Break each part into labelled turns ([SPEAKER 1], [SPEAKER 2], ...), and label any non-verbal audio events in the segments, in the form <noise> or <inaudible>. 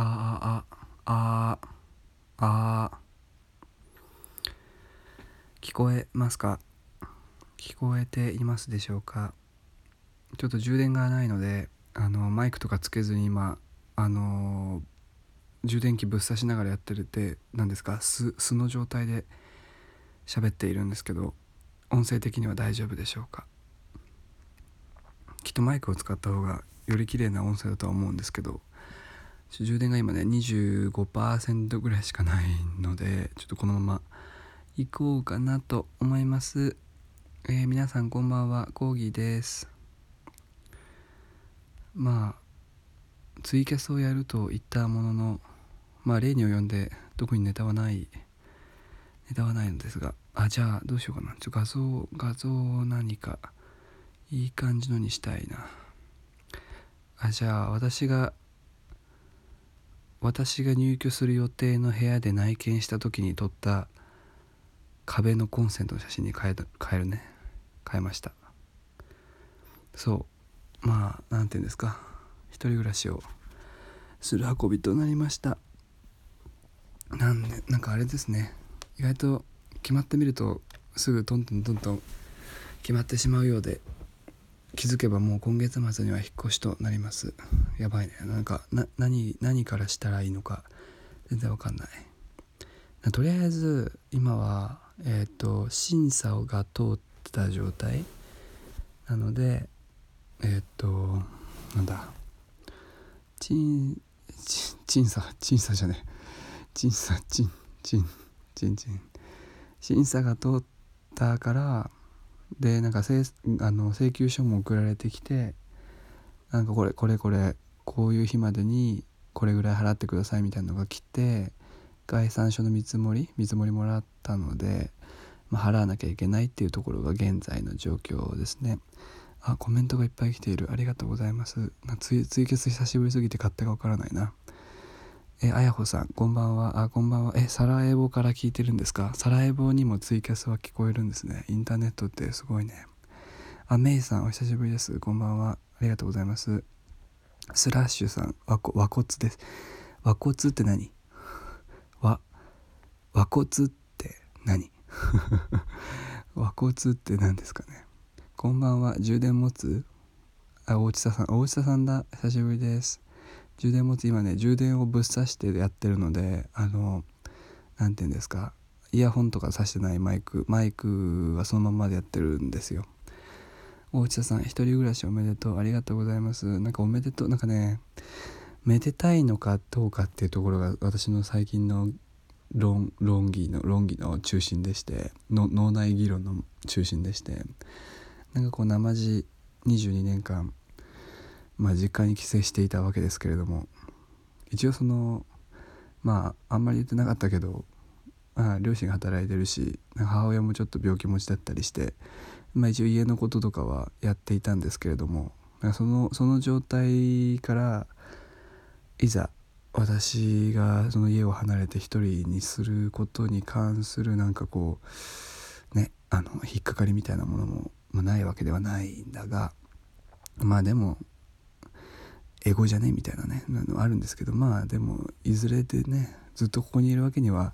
[SPEAKER 1] あああああ。聞こえますか？聞こえていますでしょうか？ちょっと充電がないのであのマイクとかつけずに今あの充電器ぶっ刺しながらやってるって何ですか？素素の状態で喋っているんですけど音声的には大丈夫でしょうか？きっとマイクを使った方がより綺麗な音声だとは思うんですけど充電が今ね25%ぐらいしかないのでちょっとこのまま行こうかなと思います、えー、皆さんこんばんはコーギーです。まあツイキャスをやると言ったもののまあ例に及んで特にネタはないネタはないのですがあじゃあどうしようかな。ちょ画像画像を何かいい感じのにしたいな。あじゃあ私が私が入居する予定の部屋で内見した時に撮った壁のコンセントの写真に変え変えるね。変えました。そう。まあ何て言うんですか。一人暮らしをする運びとなりました。なんでなんかあれですね。意外と決まってみるとすぐトントントントン決まってしまうようで。気づけばもう今月末には引っ越しとなります。やばいね。なんかな何何からしたらいいのか全然わかんない。とりあえず今はえっ、ー、と審査が通った状態。なのでえっ、ー、となんだ。審審査審査じゃね審査審審審審審査が通ったからでなんかせあの請求書も送られてきてなんかこれこれこれこういう日までにこれぐらい払ってくださいみたいなのが来て概算書の見積もり見積もりもらったので、まあ、払わなきゃいけないっていうところが現在の状況ですね。あコメントがいっぱい来ている。ありがとうございます。ツイツイキャス久しぶりすぎて勝手がわからないな。えあやほさんこんばんは。あこんばんは。えサラエボから聞いてるんですか？サラエボにもツイキャスは聞こえるんですね。インターネットってすごいね。あメイさんお久しぶりです。こんばんは。ありがとうございます。スラッシュさん和骨です。和骨って何？和骨って何？<laughs> 和骨って何ですかね？こんばんは。充電持つ？あ大地田さん。大地田さんだ。久しぶりです。充電持つ今ね充電をぶっ刺してやってるのであの何て言うんですかイヤホンとか挿してないマイクマイクはそのままでやってるんですよ。大地田さん一人暮らしおめでとうありがとうございます。なんかおめでとうなんかねめでたいのかどうかっていうところが私の最近の論論議の論議の中心でしての脳内議論の中心でしてなんかこう生地22年間、まあ、実家に帰省していたわけですけれども一応そのまああんまり言ってなかったけど、まあ、両親が働いてるし母親もちょっと病気持ちだったりして、まあ、一応家のこととかはやっていたんですけれどもそのその状態からいざ私がその家を離れて一人にすることに関するなんかこうねあの引っかかりみたいなものも、まあ、ないわけではないんだがまあでもエゴじゃねみたいなねのあるんですけどまあでもいずれでねずっとここにいるわけには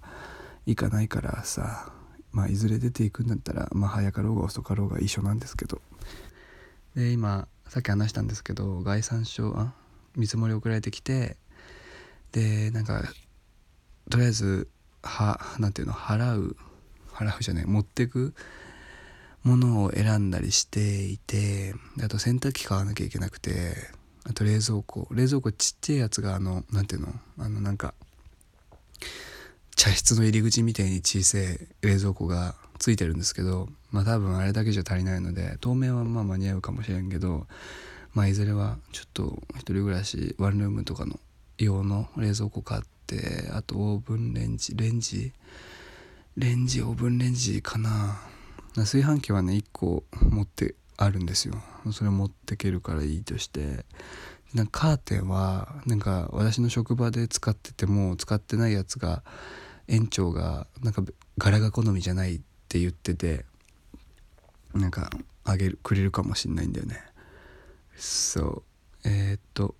[SPEAKER 1] いかないからさまあいずれ出ていくんだったらまあ早かろうが遅かろうが一緒なんですけど。で今さっき話したんですけど概算書あ見積もり送られてきてでなんかとりあえずはなんていうの払う払うじゃない持ってくものを選んだりしていてあと洗濯機買わなきゃいけなくてあと冷蔵庫。冷蔵庫ちっちゃいやつがあのなんていうの？あのなんか茶室の入り口みたいに小さい冷蔵庫がついてるんですけどまあ多分あれだけじゃ足りないので当面はまあ間に合うかもしれんけどまあいずれはちょっと一人暮らしワンルームとかの用の冷蔵庫買ってあとオーブンレンジレンジレンジオーブンレンジかな。炊飯器はね1個持ってあるんですよ。それ持ってけるからいいとして。なんかカーテンはなんか私の職場で使ってても使ってないやつが園長がなんか柄が好みじゃないって言っててなんかあげるくれるかもしんないんだよね。そう。えー、っと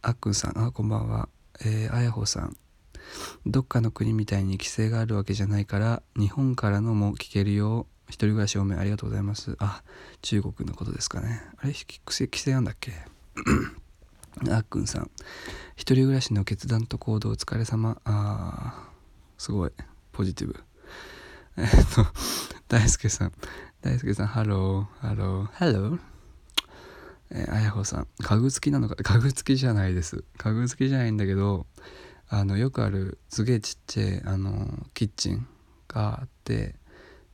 [SPEAKER 1] あっくんさんあこんばんは。えー、あやほさん。どっかの国みたいに規制があるわけじゃないから日本からのも聞けるよ。う一人暮らし多めありがとうございます。あ中国のことですかね。あれ規制規制あんだっけ？<coughs> あっくんさん。一人暮らしの決断と行動お疲れ様。あーすごい。ポジティブ。<laughs> えっと大輔さん。大輔さんハロー。ハロー。ハロー。えー、あやほさん。家具付きなのか？家具付きじゃないです。家具付きじゃないんだけどあのよくあるすげえちっちゃいあのキッチンがあって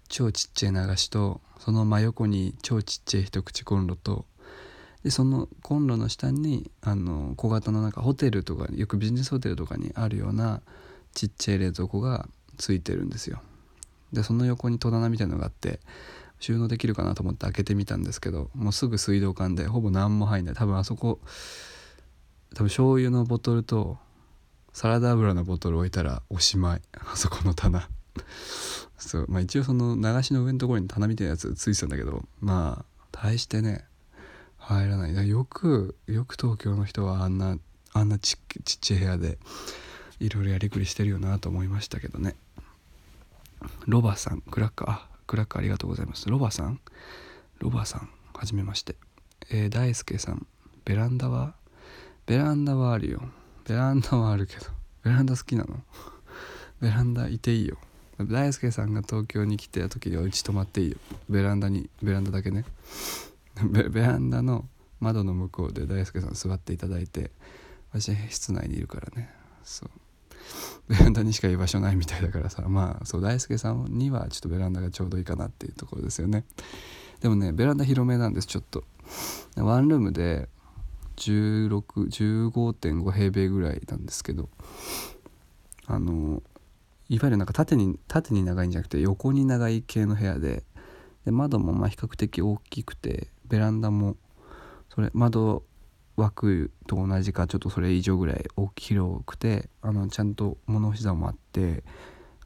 [SPEAKER 1] 超ちっちゃい流しとその真横に超ちっちゃい一口コンロとでそのコンロの下にあの小型のなんかホテルとかよくビジネスホテルとかにあるようなちっちゃい冷蔵庫がついてるんですよ。でその横に戸棚みたいのがあって収納できるかなと思って開けてみたんですけどもうすぐ水道管でほぼ何も入んない。多分あそこ多分醤油のボトルとサラダ油のボトル置いたらおしまい。あそこの棚。そうまあ一応その流しの上のところに棚みたいなやつついてたんだけどまあ大してね入らない。よくよく東京の人はあんなあんなちちっちゃい部屋でいろいろやりくりしてるよなと思いましたけどね。ロバさんクラッカーあクラッカーありがとうございます。ロバさん？ロバさんはじめまして。えー、大輔さんベランダは？ベランダはあるよ。ベランダはあるけど。ベランダ好きなの？ベランダいていいよ。大輔さんが東京に来てた時にうち泊まっていいよ。ベランダにベランダだけね。<laughs> ベランダの窓の向こうで大輔さん座っていただいて私室内にいるからね。そう。<laughs> ベランダにしか居場所ないみたいだからさ。まあそう大輔さんにはちょっとベランダがちょうどいいかなっていうところですよね。でもねベランダ広めなんですちょっと。ワンルームで1615.5平米ぐらいなんですけど。あのいわゆるなんか縦に縦に長いんじゃなくて横に長い系の部屋でで窓もま比較的大きくてベランダもそれ窓枠と同じかちょっとそれ以上ぐらい大き広くてあのちゃんと物干し座もあって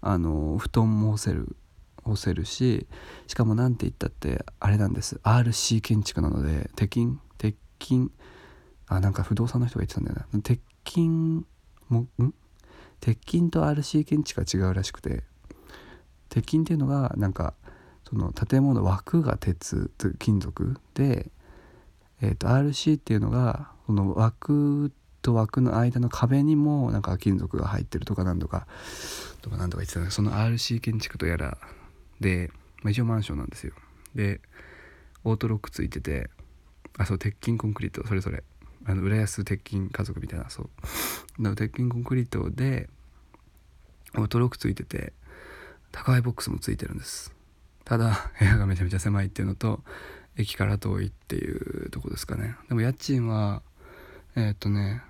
[SPEAKER 1] あの布団も干せる干せるししかも何て言ったってあれなんです。RC 建築なので鉄筋鉄筋あなんか不動産の人が言ってたんだよな。鉄筋もん？鉄筋と RC 建築は違うらしくて。鉄筋っていうのがなんかその建物枠が鉄金属で、えー、と RC っていうのがその枠と枠の間の壁にもなんか金属が入ってるとかなんとかとかなんとか言ってたその RC 建築とやらで、まあ、一応マンションなんですよ。でオートロックついててあそう鉄筋コンクリートそれぞれ。あの浦安鉄筋家族みたいなそう。鉄筋コンクリートでオートロックついてて高いボックスもついてるんです。ただ <laughs> 部屋がめちゃめちゃ狭いっていうのと駅から遠いっていうとこですかね。でも家賃はえー、っとね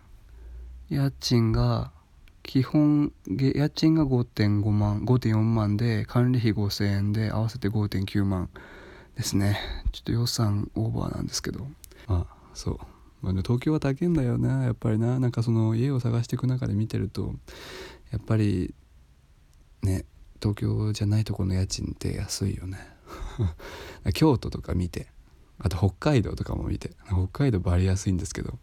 [SPEAKER 1] 家賃が基本家賃が5.5万5.4万で管理費5000円で合わせて5.9万ですね。ちょっと予算オーバーなんですけど。まあそう、まあね、東京は高いんだよなやっぱりな。なんかその家を探していく中で見てるとやっぱりね東京じゃないとこの家賃って安いよね。<laughs> 京都とか見てあと北海道とかも見て北海道バリ安いんですけど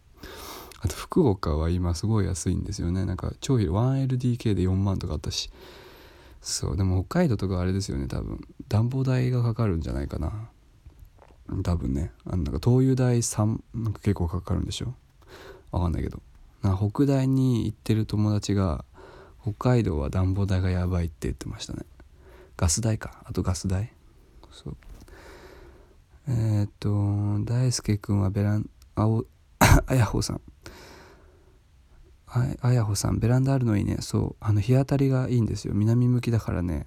[SPEAKER 1] あと福岡は今すごい安いんですよね。なんか超広 1LDK で4万とかあったし。そうでも北海道とかあれですよね多分。暖房代がかかるんじゃないかな。多分ねあのなんか灯油代3なんか結構かかるんでしょ？わかんないけど。な北大に行ってる友達が北海道は暖房代がやばいって言ってましたね。ガス代か。あとガス代？そう。えー、っと大輔君はベランあおあやほさん。あやほさんベランダあるのいいね。そう。あの日当たりがいいんですよ。南向きだからね。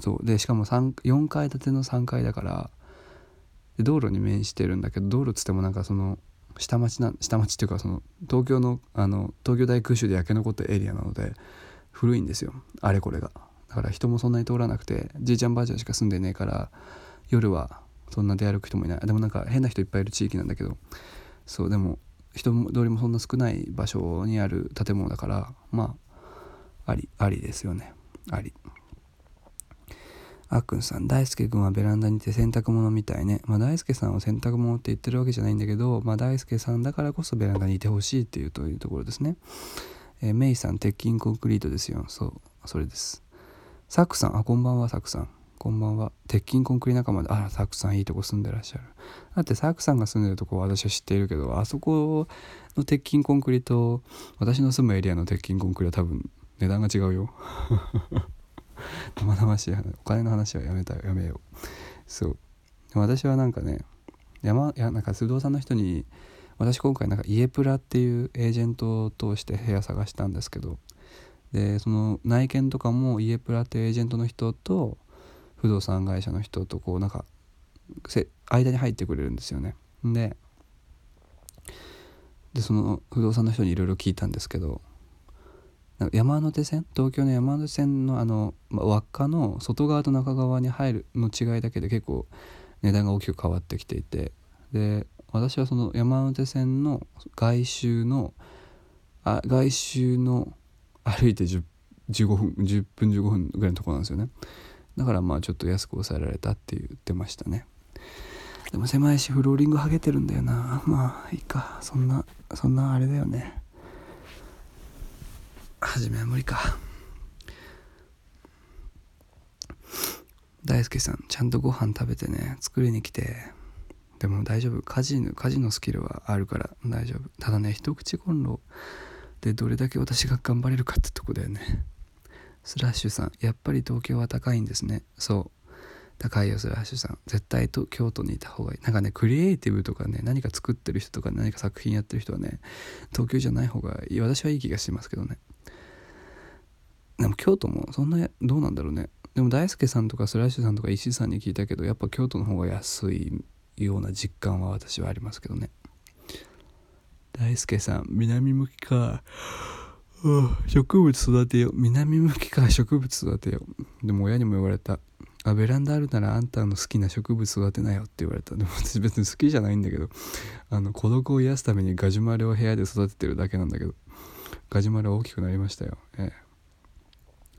[SPEAKER 1] そう。でしかも4階建ての3階だから道路に面してるんだけど道路っつってもなんかその下町な下町っていうかその東京のあの東京大空襲で焼け残ったエリアなので古いんですよ。あれこれが。だから人もそんなに通らなくてじいちゃんばあちゃんしか住んでねえから夜はそんな出歩く人もいない。でもなんか変な人いっぱいいる地域なんだけどそうでも人通りもそんな少ない場所にある建物だからまあありありですよね。あり。あっくんさん大輔君はベランダにて洗濯物みたいね。まあ大輔さんは洗濯物って言ってるわけじゃないんだけどまあ大輔さんだからこそベランダにいてほしいっていうというところですね。えー、メイさん鉄筋コンクリートですよ。そうそれです。サクさんあこんばんはサクさん。こんばんは。鉄筋コンクリ仲間であらサクさんいいとこ住んでらっしゃる。だってサクさんが住んでるとこ私は知っているけどあそこの鉄筋コンクリと私の住むエリアの鉄筋コンクリは多分値段が違うよ。生々しいお金の話はやめたやめよう。そう。私はなんかね山いやなんか不動産の人に私今回なんか家プラっていうエージェントを通して部屋探したんですけどでその内見とかも家プラっていうエージェントの人と不動産会社の人とこうなんか間に入ってくれるんですよね。ででその不動産の人にいろいろ聞いたんですけど山手線東京の山手線のあの、ま輪っかの外側と中側に入るの違いだけで結構値段が大きく変わってきていてで私はその山手線の外周のあ外周の歩いて10 15分10分15分ぐらいのとこなんですよね。だからまあちょっと安く抑えられたって言ってましたね。でも狭いしフローリング剥げてるんだよな。まあいいか。そんなそんなあれだよね。初めは無理か。大輔さんちゃんとご飯食べてね。作りに来て。でも大丈夫。家事の家事のスキルはあるから。大丈夫。ただね一口コンロでどれだけ私が頑張れるかってとこだよね。スラッシュさんやっぱり東京は高いんですね。そう。高いよスラッシュさん。絶対と京都にいた方がいい。なんかねクリエイティブとかね何か作ってる人とか何か作品やってる人はね東京じゃない方がいい。私はいい気がしますけどね。も京都もそんなどうなんだろうね。でも大輔さんとかスラッシュさんとか石井さんに聞いたけどやっぱ京都の方が安いような実感は私はありますけどね。大輔さん南向きか。植物育てよ南向きか植物育てよでも親にも言われた。あベランダあるならあんたの好きな植物育てなよって言われた。でも私別に好きじゃないんだけどあの孤独を癒すためにガジュマルを部屋で育ててるだけなんだけどガジュマル大きくなりましたよ。ええ。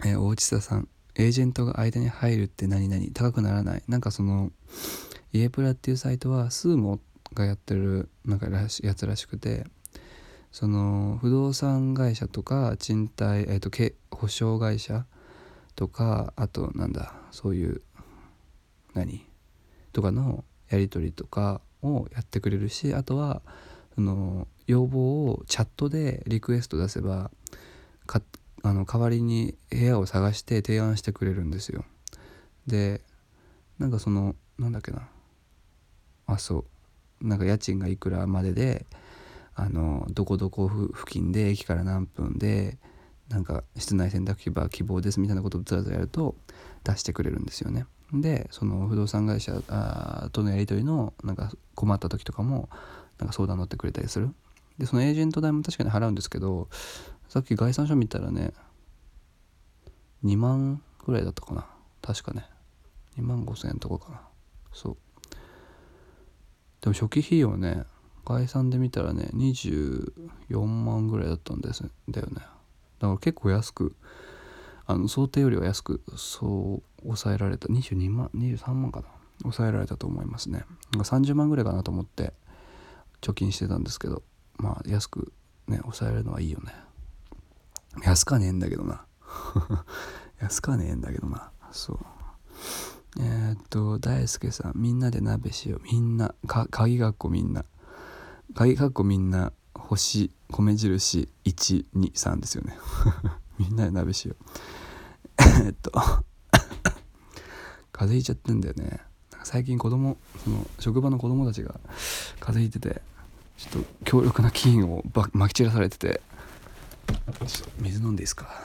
[SPEAKER 1] え大地田さんエージェントが間に入るって何々高くならない。なんかその家プラっていうサイトはスーモがやってるなんからしやつらしくてその不動産会社とか賃貸、えーと、保証会社とかあとなんだそういう何とかのやり取りとかをやってくれるしあとはその要望をチャットでリクエスト出せばかあの代わりに部屋を探して提案してくれるんですよでなんかそのなんだっけなあそうなんか家賃がいくらまでであのどこどこ付近で駅から何分でなんか室内洗濯機は希望ですみたいなことをずらずらやると出してくれるんですよね。でその不動産会社とのやり取りのなんか困った時とかもなんか相談乗ってくれたりする。でそのエージェント代も確かに払うんですけどさっき概算書見たらね2万ぐらいだったかな。確かね。2万5千円とかかな。そう。でも初期費用ね概算で見たらね24万ぐらいだったんですだよね。だから結構安くあの想定よりは安くそう抑えられた。22万23万かな。抑えられたと思いますね。30万ぐらいかなと思って貯金してたんですけどまあ安くね抑えられるのはいいよね。安かねえんだけどな。<laughs> 安かねえんだけどな。そう。えー、っと大輔さんみんなで鍋しよう。みんなか鍵学校みんな。鍵括弧みんな星米印123ですよね。<laughs> みんなで鍋しよう。えっと風邪ひいちゃってんだよね。最近子供その職場の子供たちが風邪ひいててちょっと強力な菌をばまき散らされてて。水飲んでいいですか？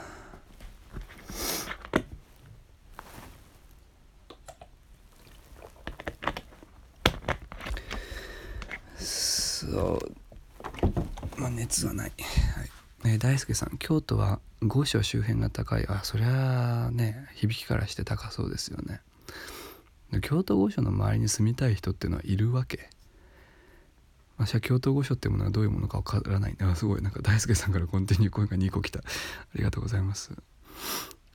[SPEAKER 1] そう。まあ熱はない、はい。ね、大輔さん京都は御所周辺が高い。あそりゃあね響きからして高そうですよね。京都御所の周りに住みたい人っていうのはいるわけ？私は京都御所ってものはどういうものかわからない。あすごい。なんか大輔さんからコンティニュー声が2個来た。<laughs> ありがとうございます。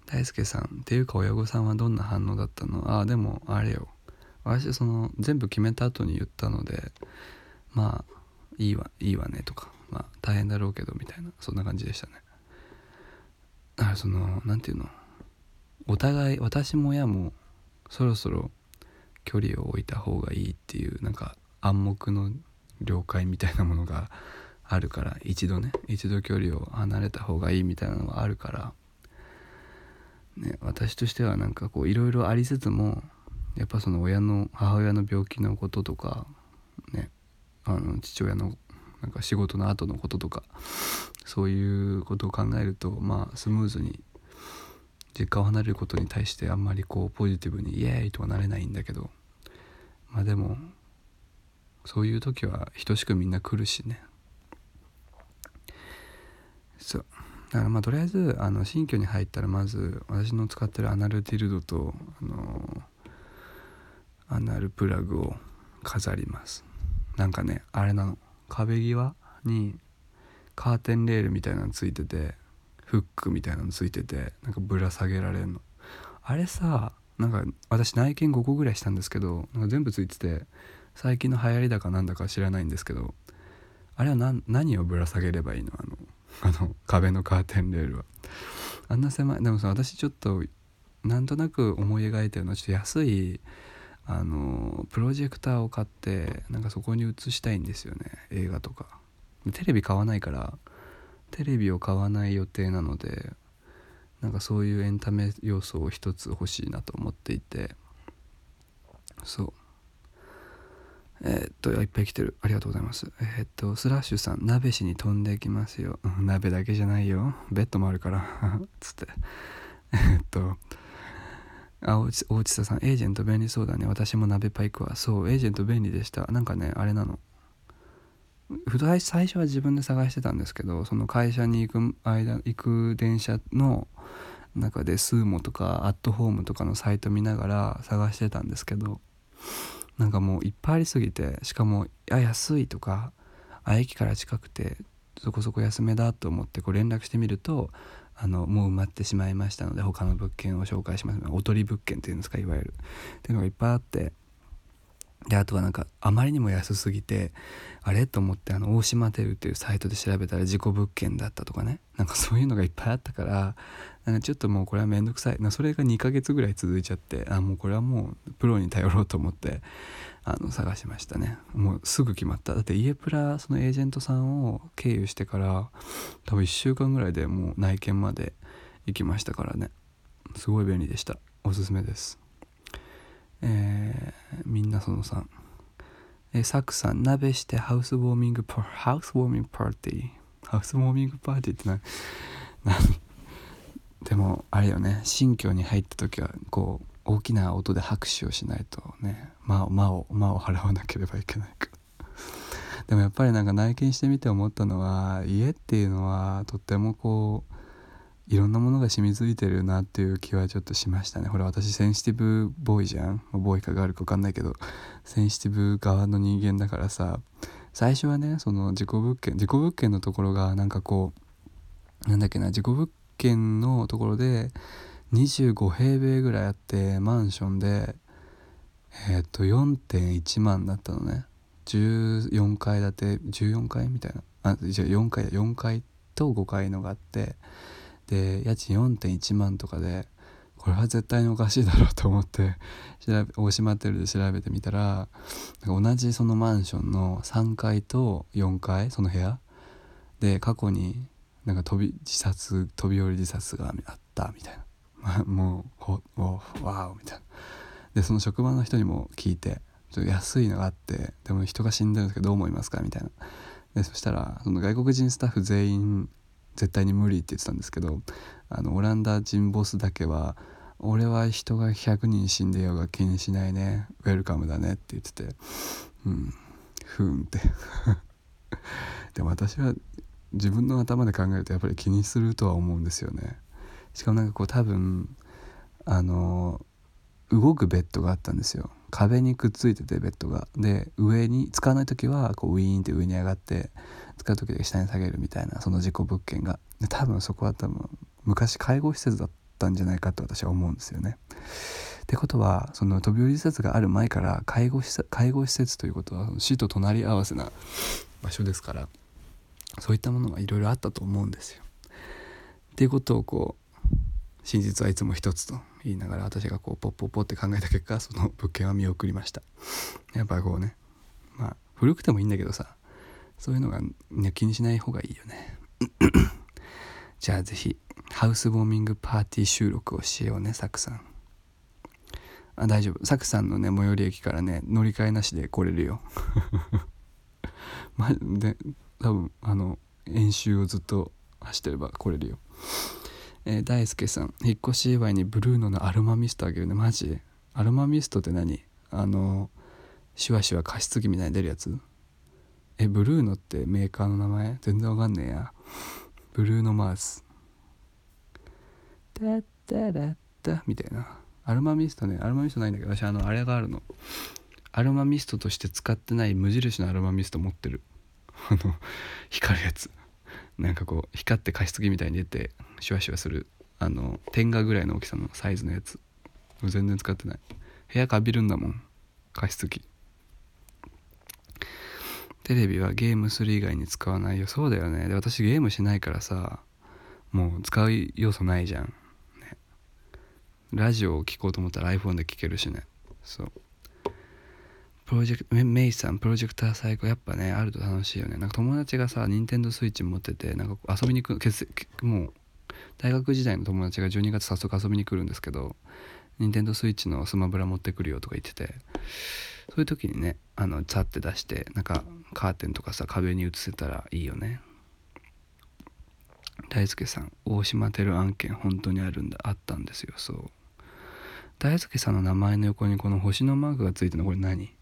[SPEAKER 1] 大輔さんっていうか親御さんはどんな反応だったの？ああでもあれよ。私その全部決めた後に言ったのでまあいいわいいわねとかまあ大変だろうけどみたいな。そんな感じでしたね。だからその何て言うの？お互い私も親もそろそろ距離を置いた方がいいっていうなんか暗黙の了解みたいなものがあるから一度ね一度距離を離れた方がいいみたいなのがあるから、ね、私としてはなんかこういろいろありつつもやっぱその親の母親の病気のこととかねあの父親のなんか仕事の後のこととかそういうことを考えるとまあスムーズに実家を離れることに対してあんまりこうポジティブにイエーイとはなれないんだけどまあでもそういう時は等しくみんな来るしね。そう。だからまあとりあえずあの新居に入ったらまず私の使ってるアナルティルドとあのアナルプラグを飾ります。なんかねあれなの。壁際にカーテンレールみたいなのついててフックみたいなのついててなんかぶら下げられるの。あれさなんか私内見5個ぐらいしたんですけどなんか全部ついてて最近の流行りだかなんだか知らないんですけどあれは何をぶら下げればいいの？あの <laughs> あの壁のカーテンレールは。あんな狭いでもさ私ちょっとなんとなく思い描いてるのはちょっと安いあのプロジェクターを買ってなんかそこに映したいんですよね。映画とか。テレビ買わないからテレビを買わない予定なのでなんかそういうエンタメ要素を一つ欲しいなと思っていて。そう。えー、っといっぱい来てる。ありがとうございます。えー、っとスラッシュさん鍋しに飛んでいきますよ、うん、鍋だけじゃないよ。ベッドもあるから。<laughs> つって。えー、っとあ大地さんエージェント便利そうだね。私も鍋パイクは。そうエージェント便利でした。なんかねあれなの。最初は自分で探してたんですけどその会社に行く間行く電車の中でスーモとかアットホームとかのサイト見ながら探してたんですけどなんかもういっぱいありすぎてしかも「あ安い」とか「あ駅から近くてそこそこ安めだ」と思ってこう連絡してみるとあのもう埋まってしまいましたので他の物件を紹介します。おとり物件っていうんですかいわゆる。っていうのがいっぱいあってであとはなんかあまりにも安すぎてあれ？と思ってあの大島テルっていうサイトで調べたら事故物件だったとかね。なんかそういうのがいっぱいあったからなんかちょっともうこれは面倒くさい。なそれが2ヶ月ぐらい続いちゃってあもうこれはもうプロに頼ろうと思ってあの探しましたね。もうすぐ決まった。だって家プラそのエージェントさんを経由してから多分1週間ぐらいでもう内見まで行きましたからね。すごい便利でした。おすすめです。えー、みんなそのさん、えー、サクさん鍋してハウスウォーミングパハウスウォーミングパーティー？ハウスウォーミングパーティーってなでもあれよね。新居に入った時はこう大きな音で拍手をしないとね。間を間を間を払わなければいけないから。でもやっぱりなんか内見してみて思ったのは家っていうのはとってもこういろんなものが染みついてるなっていう気はちょっとしましたね。ほら私センシティブボーイじゃん。ボーイかがあるか分かんないけど。センシティブ側の人間だからさ。最初はねその事故物件事故物件のところがなんかこうなんだっけな事故物件のところで25平米ぐらいあってマンションでえっ、と4.1万だったのね。14階建て14階みたいな。あじゃあ4階4階と5階のがあってで家賃4.1万とかでこれは絶対におかしいだろうと思って調べ大島テルで調べてみたら同じそのマンションの3階と4階その部屋で過去になんか飛び自殺飛び降り自殺があったみたいな。<laughs> もうほわおみたいな。でその職場の人にも聞いてちょっと安いのがあってでも人が死んでるんですけどどう思いますか？みたいな。でそしたらその外国人スタッフ全員絶対に無理って言ってたんですけどあのオランダ人ボスだけは「俺は人が100人死んでようが気にしないねウェルカムだね」って言っててうんふーんって。<laughs> でも私は自分の頭で考えるとやっぱり気にするとは思うんですよね。しかもなんかこう多分あの動くベッドがあったんですよ。壁にくっついててベッドが。で上に使わない時はこうウィーンって上に上がって使う時で下に下げるみたいなその事故物件が多分そこは多分昔介護施設だったんじゃないかと私は思うんですよね。ってことはその飛び降り施設がある前から介護施介護施設ということは死と隣り合わせな場所ですからそういったものがいろいろあったと思うんですよ。っていうことをこう真実はいつも一つと言いながら私がこうポッポッポって考えた結果その物件は見送りましたやっぱこうねまあ古くてもいいんだけどさそういうのが、ね、気にしない方がいいよね。<clears throat> じゃあ是非ハウスウォーミングパーティー収録をしようねサクさん。あ大丈夫。サクさんのね最寄り駅からね乗り換えなしで来れるよ。<laughs> まで多分あの演習をずっと走ってれば来れるよ。えー、大輔さん引っ越し祝いにブルーノのアルマミストあげるね。マジ？アルマミストって何？あのシュワシュワ加湿器みたいに出るやつ？えブルーノってメーカーの名前？全然わかんねえや。ブルーノマース。タッタラッタ。みたいな。アルマミストね。アルマミストないんだけど私あのあれがあるの。アルマミストとして使ってない無印のアルマミスト持ってる。あの光るやつ。なんかこう光って加湿器みたいに出てシュワシュワする。あの天下ぐらいの大きさのサイズのやつ。全然使ってない。部屋かびるんだもん。加湿器。テレビはゲームする以外に使わないよ。そうだよね。で私ゲームしないからさもう使う要素ないじゃん、ね、ラジオを聴こうと思ったら iPhone で聴けるしね。そう。プロジェクトメイさんプロジェクター最高やっぱねあると楽しいよね。なんか友達がさ任天堂スイッチ持っててなんか遊びに行くもう大学時代の友達が12月早速遊びに来るんですけど任天堂スイッチのスマブラ持ってくるよとか言っててそういう時にねあのザって出してなんかカーテンとかさ壁に映せたらいいよね。大輔さん大島テル案件本当にあるんだ。あったんですよ。そう。大輔さんの名前の横にこの星のマークがついてるのこれ何？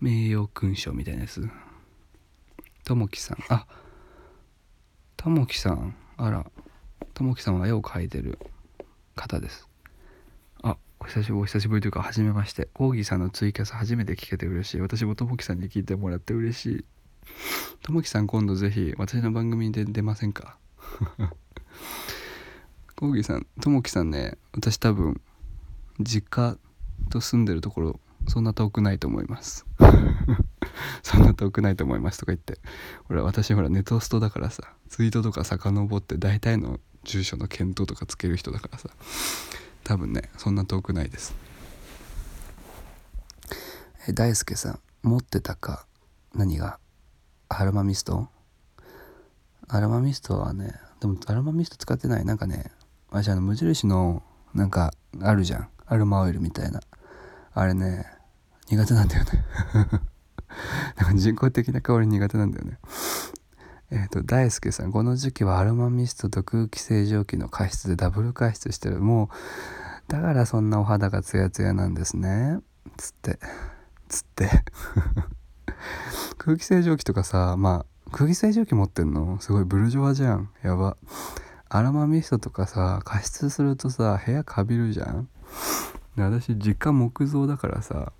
[SPEAKER 1] 名誉勲章みたいなやつ。ともきさん。あともきさん。あら。ともきさんは絵を描いてる方です。お久しぶりお久しぶりというか初めまして。コーギーさんのツイキャス初めて聞けて嬉しい。私もともきさんに聞いてもらって嬉しい。ともきさん今度ぜひ私の番組で出ませんか？<laughs> コーギーさんともきさんね私多分実家と住んでるところそんな遠くないと思います。<laughs> そんな遠くないと思いますとか言って。ほら私ほらネトストだからさツイートとか遡って大体の住所の検討とかつける人だからさ。多分ねそんな遠くないです。え大輔さん持ってたか？何が？アロマミスト？アロマミストはねでもアロマミスト使ってない？なんかね私あの無印のなんかあるじゃん。アロマオイルみたいな。あれね苦手なんだよね。<laughs> なんか人工的な香り苦手なんだよね。えっ、ー、と大輔さんこの時期はアロマミストと空気清浄機の加湿でダブル加湿してる。もうだからそんなお肌がツヤツヤなんですね。つってつって。空気清浄機とかさまあ空気清浄機持ってんの？すごいブルジョワじゃん。やば。アロマミストとかさ加湿するとさ部屋かびるじゃん。私実家木造だからさ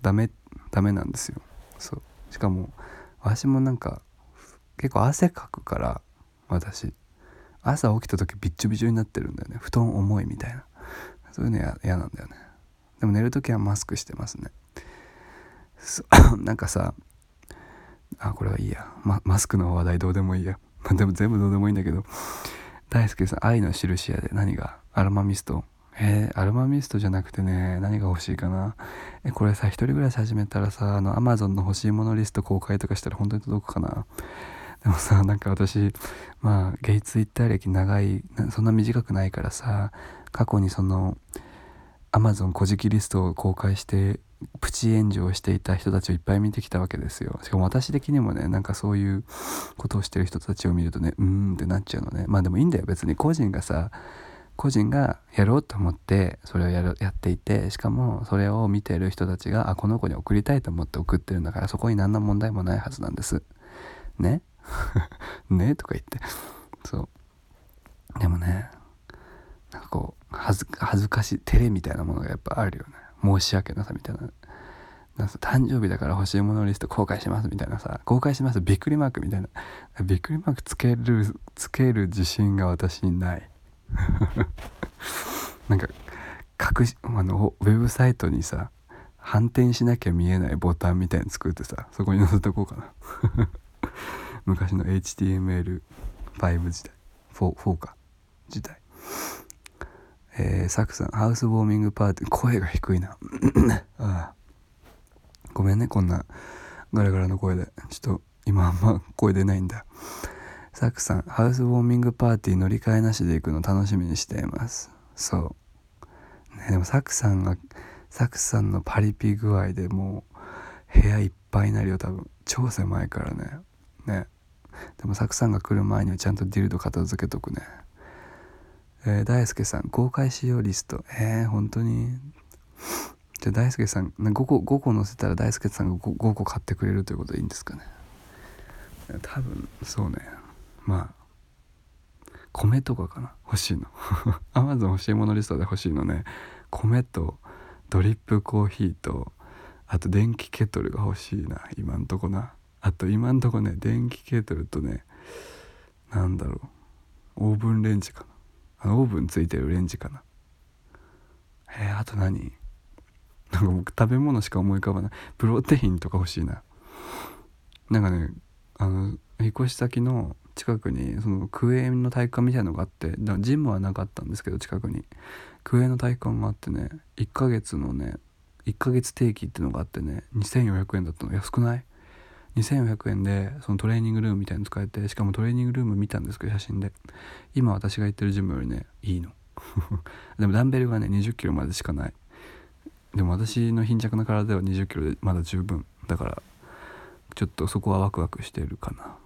[SPEAKER 1] ダメダメなんですよ。そう。しかも私もなんか結構汗かくから私。朝起きた時びっちょびちょになってるんだよね。布団重いみたいな。そういうの嫌なんだよね。でも寝る時はマスクしてますね。<coughs> なんかさあこれはいいや、ま、マスクの話題どうでもいいや、でも全部どうでもいいんだけど。大輔さん愛の印やで。何が？アロマミスト。えー、アルマミストじゃなくてね、何が欲しいかな？え、これさ、一人暮らし始めたらさ、あの、アマゾンの欲しいものリスト公開とかしたら本当に届くかな？でもさ、なんか私、まあ、ゲイツイッター歴長い、そんな短くないからさ、過去にその、アマゾン古事記リストを公開して、プチ炎上していた人たちをいっぱい見てきたわけですよ。しかも私的にもね、なんかそういうことをしてる人たちを見るとね、うーんってなっちゃうのね。まあでもいいんだよ、別に個人がさ、個人がやろうと思ってそれをやるやっていてしかもそれを見てる人たちがあこの子に送りたいと思って送ってるんだからそこに何の問題もないはずなんですね？<laughs> ね？とか言って。そう。でもねなんかこう恥ず恥ずかしい照れみたいなものがやっぱあるよね。申し訳なさみたいな。なんか誕生日だから欲しいものリスト公開しますみたいなさ公開しますびっくりマークみたいな。びっくりマークつけるつける自信が私にない。<laughs> なんか隠しあのウェブサイトにさ反転しなきゃ見えないボタンみたいに作ってさそこに載せとこうかな。昔の HTML5 時代 4, 4か時代。えー、サクさんハウスウォーミングパーティー声が低いな。<clears throat> ああ。ごめんねこんなガラガラの声で。ちょっと今あんま声出ないんだ。サクさんハウスウォーミングパーティー乗り換えなしで行くの楽しみにしています。そう。ねでもサクさんがサクさんのパリピ具合でもう部屋いっぱいになるよ多分。超狭いからね。ね。<laughs> でもサクさんが来る前にはちゃんとディルド片付けとくね。えー、大輔さん公開使用リスト。えー、本当に。じゃあ大輔さん5個5個載せたら大輔さんが 5, 5個買ってくれるということでいいんですかね。多分そうね。まあ米とかかな。欲しいの。<laughs> アマゾン欲しいものリストで欲しいのね。米とドリップコーヒーとあと電気ケトルが欲しいな今んとこな。あと今んとこね電気ケトルとねなんだろうオーブンレンジかな。あのオーブンついてるレンジかな。えー、あと何？なんか僕食べ物しか思い浮かばない。プロテインとか欲しいな。なんかねあの引っ越し先の近くにそのクエの体育館みたいのがあってだからジムはなかったんですけど近くに。クエの体育館があってね1ヶ月のね1ヶ月定期ってのがあってね2400円だったの。安くない？2400円でそのトレーニングルームみたいに使えてしかもトレーニングルーム見たんですけど写真で。今私が行ってるジムよりねいいの。<laughs> でもダンベルがね2 0キロまでしかない。でも私の貧弱な体では2 0キロでまだ十分だからちょっとそこはワクワクしてるかな。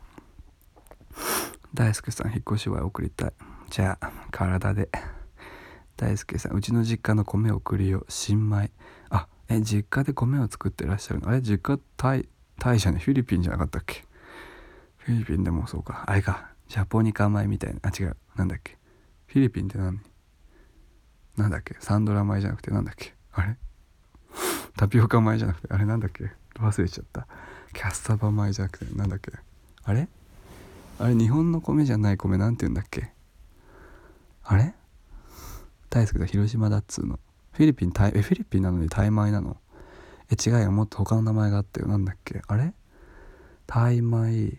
[SPEAKER 1] 大輔さん引っ越しは送りたい。じゃあ体で。大輔さんうちの実家の米送るよ新米。あえ実家で米を作ってらっしゃるの？あれ実家タイタイじゃねフィリピンじゃなかったっけ？フィリピンでもそうか。あれか。ジャポニカ米みたいな。あ違う。なんだっけ？フィリピンって何？なんだっけ？サンドラ米じゃなくて。なんだっけ？あれ？タピオカ米じゃなくて。あれ？なんだっけ？忘れちゃった。キャッサバ米じゃなくて。なんだっけ？あれ？あれ？日本の米じゃない米なんて言うんだっけ？あれ？大好きだ。広島だっつうの。フィリピンタイえフィリピンなのにタイ米なの？え違うよ。もっと他の名前があったよなんだっけ。あれ？タイ米？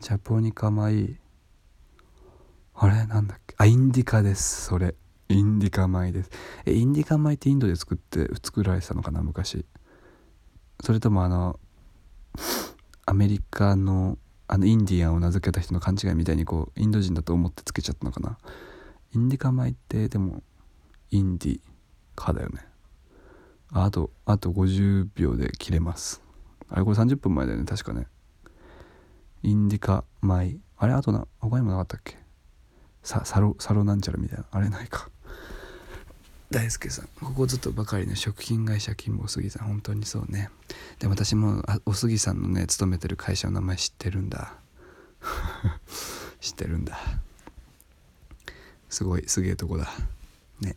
[SPEAKER 1] ジャポニカ米？あれ？なんだっけ。あインディカです。それ。インディカ米です。えインディカ米ってインドで作って作られてたのかな昔。それともあのアメリカのあのインディアンを名付けた人の勘違いみたいにこうインド人だと思ってつけちゃったのかな。インディカ米ってでもインディカだよね。あとあと50秒で切れます。あれこれ30分前だよね。確かね。インディカ米あれあとな他にもなかったっけ？さサロサロなんちゃらみたいな。あれないか。大輔さん。ここずっとばかりね食品会社勤務おすぎさん。本当にそうね。で私もおすぎさんのね勤めてる会社の名前知ってるんだ。<laughs> 知ってるんだ。すごいすげえとこだ。ね。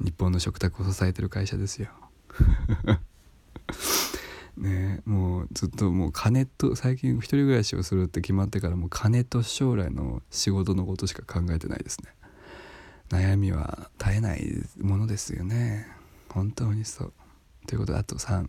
[SPEAKER 1] 日本の食卓を支えてる会社ですよ。<laughs> ねもうずっともう金と最近一人暮らしをするって決まってからもう金と将来の仕事のことしか考えてないですね。悩みは絶えないものですよね。本当にそう。ということであと321